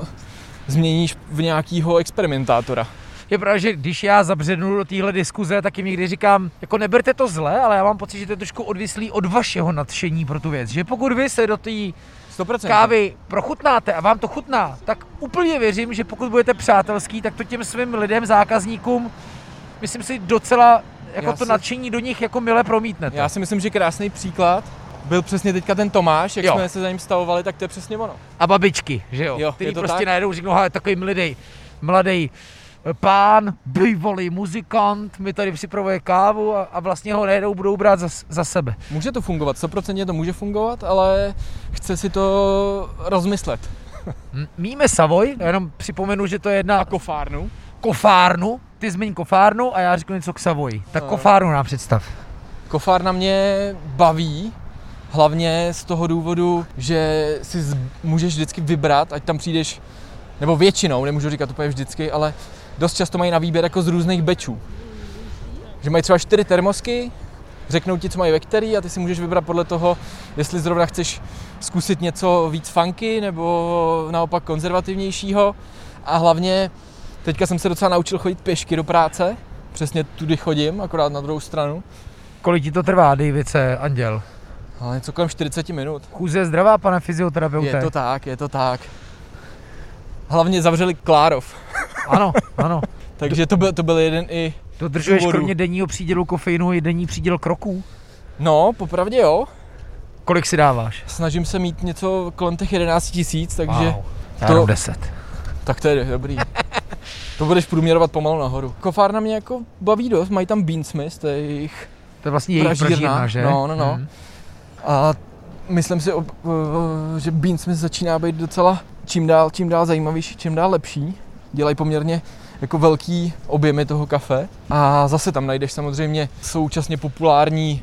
změníš v nějakýho experimentátora. Je pravda, že když já zabřednu do téhle diskuze, tak jim někdy říkám, jako neberte to zle, ale já mám pocit, že to je trošku odvislý od vašeho nadšení pro tu věc. Že pokud vy se do té 100%. kávy prochutnáte a vám to chutná, tak úplně věřím, že pokud budete přátelský, tak to těm svým lidem, zákazníkům, myslím si docela jako Já to si- nadšení do nich jako mile promítnete. Já si myslím, že krásný příklad byl přesně teďka ten Tomáš, jak Jo. jsme se za ním stavovali, tak to je přesně ono. A babičky, že jo? Jo, Který je to prostě tak. najednou řeknou, hele, takový mladý, mladý pán, bývalý muzikant, mi tady připravuje kávu a, a vlastně ho najednou budou brát za, za sebe. Může to fungovat, 100% to může fungovat, ale chce si to rozmyslet. Míme Savoy, já jenom připomenu, že to je jedna A kofárnu? kofárnu, ty zmiň kofárnu a já řeknu něco k Savoy. Tak No. kofárnu nám představ. Kofárna mě baví, hlavně z toho důvodu, že si z- můžeš vždycky vybrat, ať tam přijdeš, nebo většinou, nemůžu říkat úplně vždycky, ale dost často mají na výběr jako z různých bečů. Že mají třeba čtyři termosky, řeknou ti, co mají ve který a ty si můžeš vybrat podle toho, jestli zrovna chceš zkusit něco víc funky nebo naopak konzervativnějšího. A hlavně teďka jsem se docela naučil chodit pěšky do práce, přesně tudy chodím, akorát na druhou stranu. Kolik ti to trvá, Davice, Anděl? Ale něco kolem 40 minut. Chůze je zdravá, pane fyzioterapeute. Je to tak, je to tak. Hlavně zavřeli Klárov, [LAUGHS] Ano, ano. takže to byl, to byl jeden i Dodržuješ důvodů. kromě denního přídělu kofeinu i denní příděl kroků? No, popravdě jo. Kolik si dáváš? Snažím se mít něco kolem těch 11 tisíc, takže Wow. Já to- to... 10. tak to je dobrý. To budeš průměrovat pomalu nahoru. Kofárna mě jako baví dost, mají tam Beansmith, to je jejich To je vlastně jejich Pražírna, pražírna, že? no, no, no. Hmm. A myslím si, že Beansmith začíná být docela čím dál, čím dál zajímavější, čím dál lepší. Dělají poměrně jako velký objemy toho kafe. A zase tam najdeš samozřejmě současně populární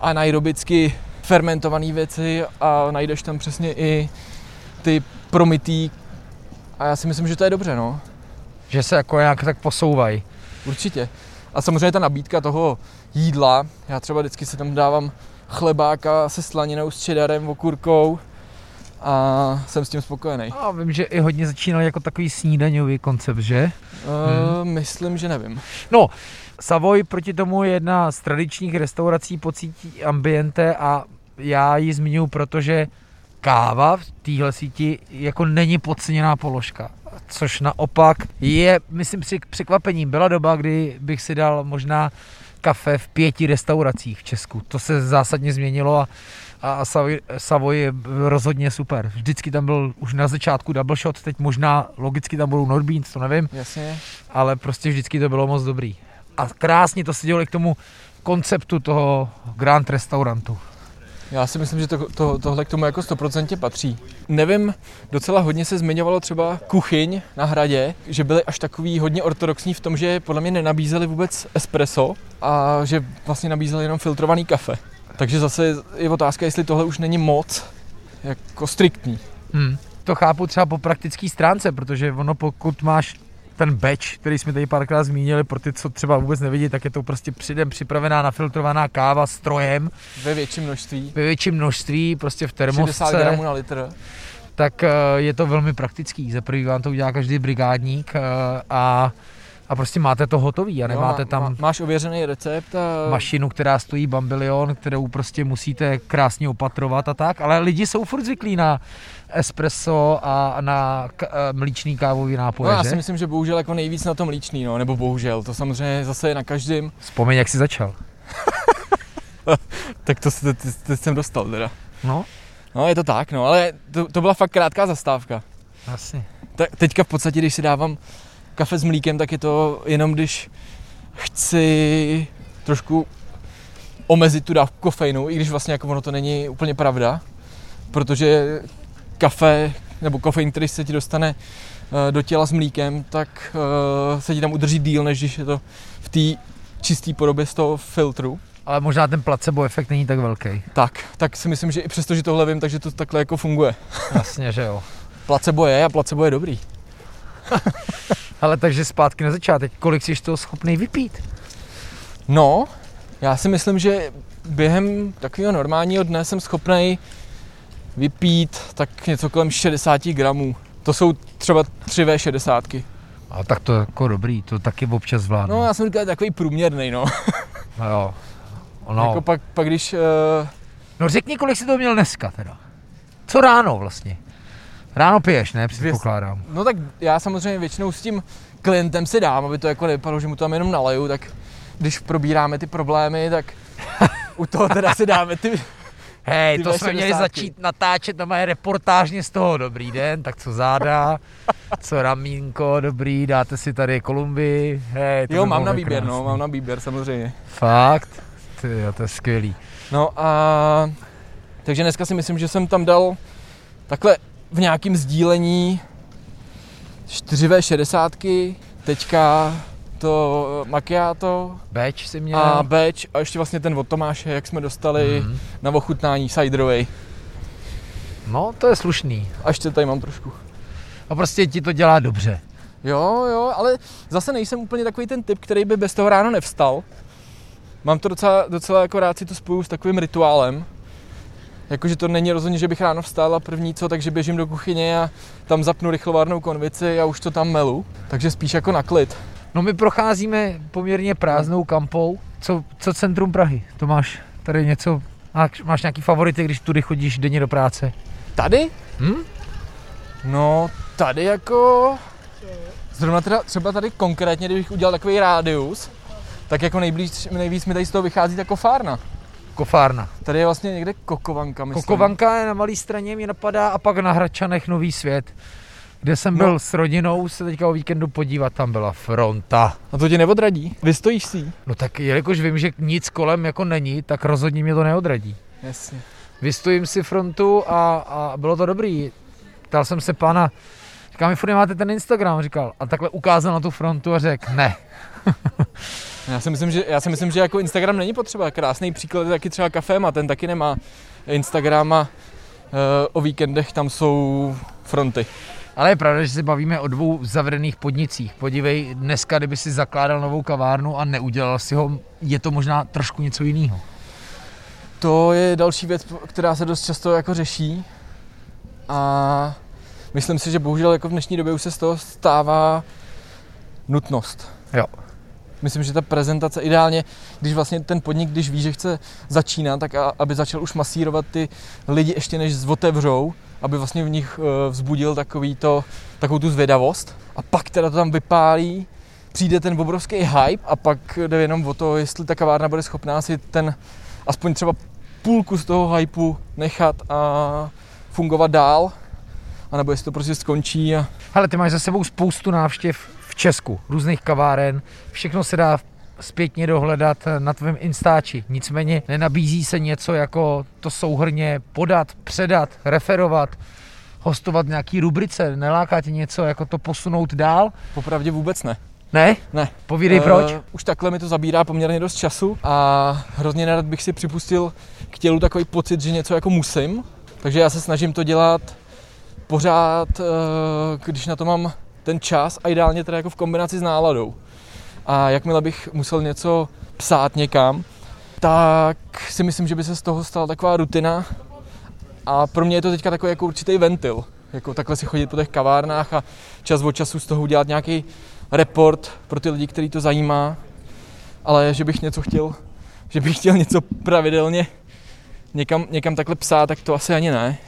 anaerobicky fermentované věci a najdeš tam přesně i ty promitý. A já si myslím, že to je dobře, no. Že se jako nějak tak posouvají. Určitě. A samozřejmě ta nabídka toho jídla, já třeba vždycky si tam dávám chlebáka se slaninou, s čedarem, okurkou a jsem s tím spokojený. A vím, že i hodně začínal jako takový snídaňový koncept, že? Uh, myslím, že nevím. No, Savoy proti tomu je jedna z tradičních restaurací pocítí ambiente a já ji zmiňuji, protože káva v téhle síti jako není podceněná položka. Což naopak je, myslím si, překvapením. Byla doba, kdy bych si dal možná kafe v pěti restauracích v Česku. To se zásadně změnilo a, a Savoy, Savoy je rozhodně super. Vždycky tam byl už na začátku double shot, teď možná logicky tam budou Nordbeans, to nevím Jasně. ale prostě vždycky to bylo moc dobrý. A krásně to se dělo i k tomu konceptu toho Grand Restaurantu. Já si myslím, že to, to, tohle k tomu jako 100% patří. Nevím, docela hodně se zmiňovalo třeba kuchyň na hradě, že byly až takový hodně ortodoxní v tom, že podle mě nenabízeli vůbec espresso a že vlastně nabízeli jenom filtrovaný kafe. Takže zase je otázka, jestli tohle už není moc jako striktní. Hmm. To chápu třeba po praktické stránce, protože ono pokud máš ten batch, který jsme tady párkrát zmínili, pro ty, co třeba vůbec nevidí, tak je to prostě předem připravená nafiltrovaná káva strojem Ve větším množství. ve větším množství, prostě v 60 termosce, gramů na litr. tak eh, je to velmi praktický. Za prvý vám to udělá každý brigádník eh, a, a prostě máte to hotový a nemáte Jo, má- tam má- máš ověřený recept a mašinu, která stojí bambilion, kterou prostě musíte krásně opatrovat a tak, ale lidi jsou furt zvyklí na espresso a na k- eh, mlíčný kávový No, nápoje, já že? si myslím, že bohužel jako nejvíc na tom líčný, no, nebo bohužel, to samozřejmě zase je na každém. [LAUGHS] Vzpomeň, jak jsi začal. Tak to se teď, teď jsem dostal teda. No, No je to tak, no, ale to, to byla fakt krátká zastávka. asi. Tak teďka v podstatě, když si dávám kafe s mlíkem, tak je to jenom když chci trošku omezit tu dávku kofeinu, i když vlastně jako ono to není úplně pravda, protože kafe nebo kofein, který se ti dostane eh, do těla s mlíkem, tak eh, se ti tam udrží díl, než když je to v té čisté podobě z toho filtru. Ale možná ten placebo efekt není tak velký. Tak, tak si myslím, že i přesto, že tohle vím, takže to takhle jako funguje. Jasně, že jo. Placebo je a placebo je dobrý. [LAUGHS] Ale takže zpátky na začátek, kolik jsi toho schopný vypít? No, já si myslím, že během takového normálního dne jsem schopný vypít tak něco kolem 60 gramů. To jsou třeba 3 V60. A tak to je jako dobrý, to taky občas zvládnu. No, já jsem říkal takový průměrný, no. no [LAUGHS] jo. no. Jako pak, pak když... Uh, no řekni, kolik jsi to měl dneska teda. Co ráno vlastně? Ráno piješ, ne? Předpokládám. no tak já samozřejmě většinou s tím klientem si dám, aby to jako nevypadalo, že mu to tam jenom naleju, tak když probíráme ty problémy, tak u toho teda si dáme ty... Hej, Ty to jsme měli V60. začít natáčet, to má reportážně z toho. Dobrý den, tak co záda, co ramínko, dobrý, dáte si tady Kolumbii. Hej, to Jo, mám na na výběr, no, mám na výběr samozřejmě. Fakt? Ty jo, to je skvělý. No a takže dneska si myslím, že jsem tam dal takhle v nějakém sdílení 4V60, teďka to macchiato Beč si měl. a batch a ještě vlastně ten od Tomáše, jak jsme dostali Mhm. na ochutnání ciderovej. No, to je slušný. A ještě tady mám trošku. A prostě ti to dělá dobře. Jo, jo, ale zase nejsem úplně takový ten typ, který by bez toho ráno nevstal. Mám to docela, docela jako rád si to spoju s takovým rituálem. Jakože to není rozhodně, že bych ráno vstal a první co, takže běžím do kuchyně a tam zapnu rychlovárnou konvici a už to tam melu. Takže spíš jako na klid. No my procházíme poměrně prázdnou kampou. Co, co centrum Prahy? To máš tady něco, máš, nějaký favority, když tudy chodíš denně do práce? Tady? Hm? No, tady jako... Zrovna teda, třeba tady konkrétně, kdybych udělal takový rádius, tak jako nejblíž, nejvíc mi tady z toho vychází ta kofárna. Kofárna. Tady je vlastně někde Kokovanka, myslím. Kokovanka je na malé straně, mě napadá, a pak na Hradčanech Nový svět, kde jsem No. byl s rodinou se teďka o víkendu podívat, tam byla fronta. A to tě neodradí? Vystojíš si jí? No tak jelikož vím, že nic kolem jako není, tak rozhodně mě to neodradí. Jasně. Vystojím si frontu a, a bylo to dobrý. Ptal jsem se pána, říkám, mi furt nemáte ten Instagram, říkal. A takhle ukázal na tu frontu a řekl, ne. [LAUGHS] Já si myslím, že, já si myslím, že jako Instagram není potřeba. Krásný příklad je taky třeba Kafema, ten taky nemá Instagram a e, o víkendech tam jsou fronty. Ale je pravda, že se bavíme o dvou zavřených podnicích. Podívej, dneska, kdyby si zakládal novou kavárnu a neudělal si ho, je to možná trošku něco jiného. To je další věc, která se dost často jako řeší a myslím si, že bohužel jako v dnešní době už se z toho stává nutnost. Jo. Myslím, že ta prezentace ideálně, když vlastně ten podnik, když ví, že chce začínat, tak a, aby začal už masírovat ty lidi ještě než otevřou, aby vlastně v nich eh, vzbudil takový to, takovou tu zvědavost. A pak teda to tam vypálí, přijde ten obrovský hype a pak jde jenom o to, jestli ta kavárna bude schopná si ten aspoň třeba půlku z toho hypeu nechat a fungovat dál, anebo jestli to prostě skončí a Hele, ty máš za sebou spoustu návštěv Česku, různých kaváren, všechno se dá zpětně dohledat na tvém Instači. Nicméně nenabízí se něco jako to souhrně podat, předat, referovat, hostovat v nějaký rubrice. Neláká tě něco jako to posunout dál? popravdě vůbec ne. Ne? Ne. Povídej proč. Eh, už takhle mi to zabírá poměrně dost času a hrozně nerad bych si připustil k tělu takový pocit, že něco jako musím. Takže já se snažím to dělat pořád, eh, když na to mám ten čas a ideálně teda jako v kombinaci s náladou. A jakmile bych musel něco psát někam, tak si myslím, že by se z toho stala taková rutina a pro mě je to teďka takový jako určitý ventil. Jako takhle si chodit po těch kavárnách a čas od času z toho udělat nějaký report pro ty lidi, který to zajímá, ale že bych něco chtěl, že bych chtěl něco pravidelně někam, někam takhle psát, tak to asi ani ne.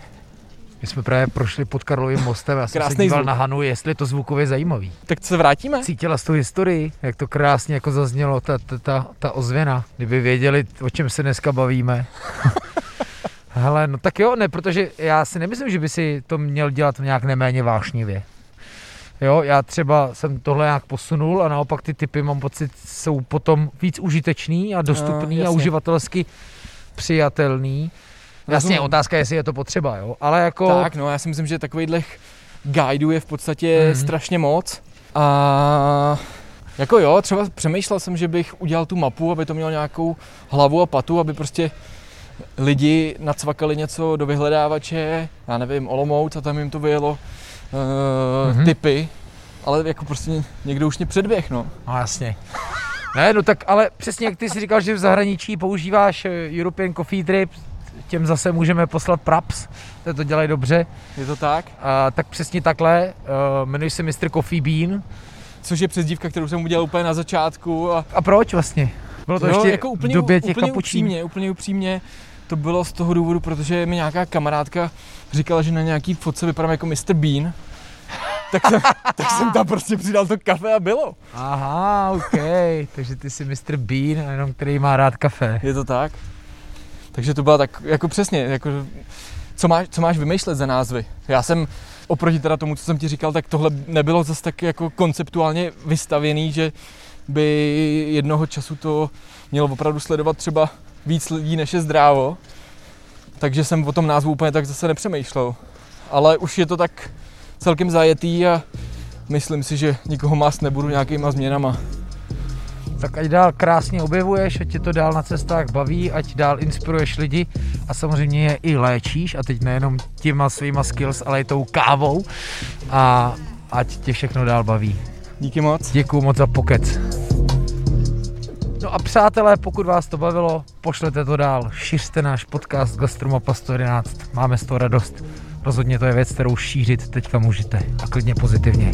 My jsme právě prošli pod Karlovým mostem a jsem se díval zvuk. na Hanu, jestli je to zvukově zajímavý. Tak se vrátíme? Cítila z tu historii, jak to krásně jako zaznělo, ta, ta, ta, ta ozvěna. Kdyby věděli, o čem se dneska bavíme. [LAUGHS] Hele, no tak jo, ne, protože já si nemyslím, že by si to měl dělat nějak neméně vášnivě. Jo, já třeba jsem tohle nějak posunul a naopak ty typy mám pocit jsou potom víc užitečný a dostupný a jasně. uživatelsky přijatelný. Jasně, Rozumím. otázka je, jestli je to potřeba, jo, ale jako... Tak, no já si myslím, že takovýchhle guideů je v podstatě mm-hmm. strašně moc. A jako jo, třeba přemýšlel jsem, že bych udělal tu mapu, aby to mělo nějakou hlavu a patu, aby prostě lidi nacvakali něco do vyhledávače, já nevím, Olomouc a tam jim to vyjelo uh, Mhm. mm-hmm. typy, ale jako prostě někdo už mě předběh, no. No jasně. Ne, no tak ale přesně jak ty si říkal, že v zahraničí používáš eh, European Coffee Drip, těm zase můžeme poslat Praps, to to dělají dobře. Je to tak? A, tak přesně takhle, uh, jmenuji se Mr. Coffee Bean. Což je přezdívka, kterou jsem udělal úplně na začátku a A proč vlastně? Bylo to jo, ještě jako úplně, v době těch úplně kapučín. upřímně, úplně upřímně. To bylo z toho důvodu, protože mi nějaká kamarádka říkala, že na nějaký fotce vypadám jako Mr. Bean. Tak jsem, [LAUGHS] tak jsem tam prostě přidal to kafe a bylo. Aha, OK, takže ty jsi Mr. Bean, a jenom který má rád kafe. Je to tak? Takže to byla tak, jako přesně, jako, co, máš, co máš vymýšlet za názvy? Já jsem oproti teda tomu, co jsem ti říkal, tak tohle nebylo zase tak jako konceptuálně vystavěný, že by jednoho času to mělo opravdu sledovat třeba víc lidí, než je zdrávo. Takže jsem o tom názvu úplně tak zase nepřemýšlel. Ale už je to tak celkem zajetý a myslím si, že nikoho mást nebudu nějakýma změnama. Tak ať dál krásně objevuješ, ať tě to dál na cestách baví, ať dál inspiruješ lidi a samozřejmě je i léčíš a teď nejenom těma svýma skills, ale i tou kávou a ať tě všechno dál baví. Díky moc. Děkuju moc za pokec. No a přátelé, pokud vás to bavilo, pošlete to dál, šiřte náš podcast Gastromapa 111, máme z toho radost. Rozhodně to je věc, kterou šířit teďka můžete a klidně pozitivně.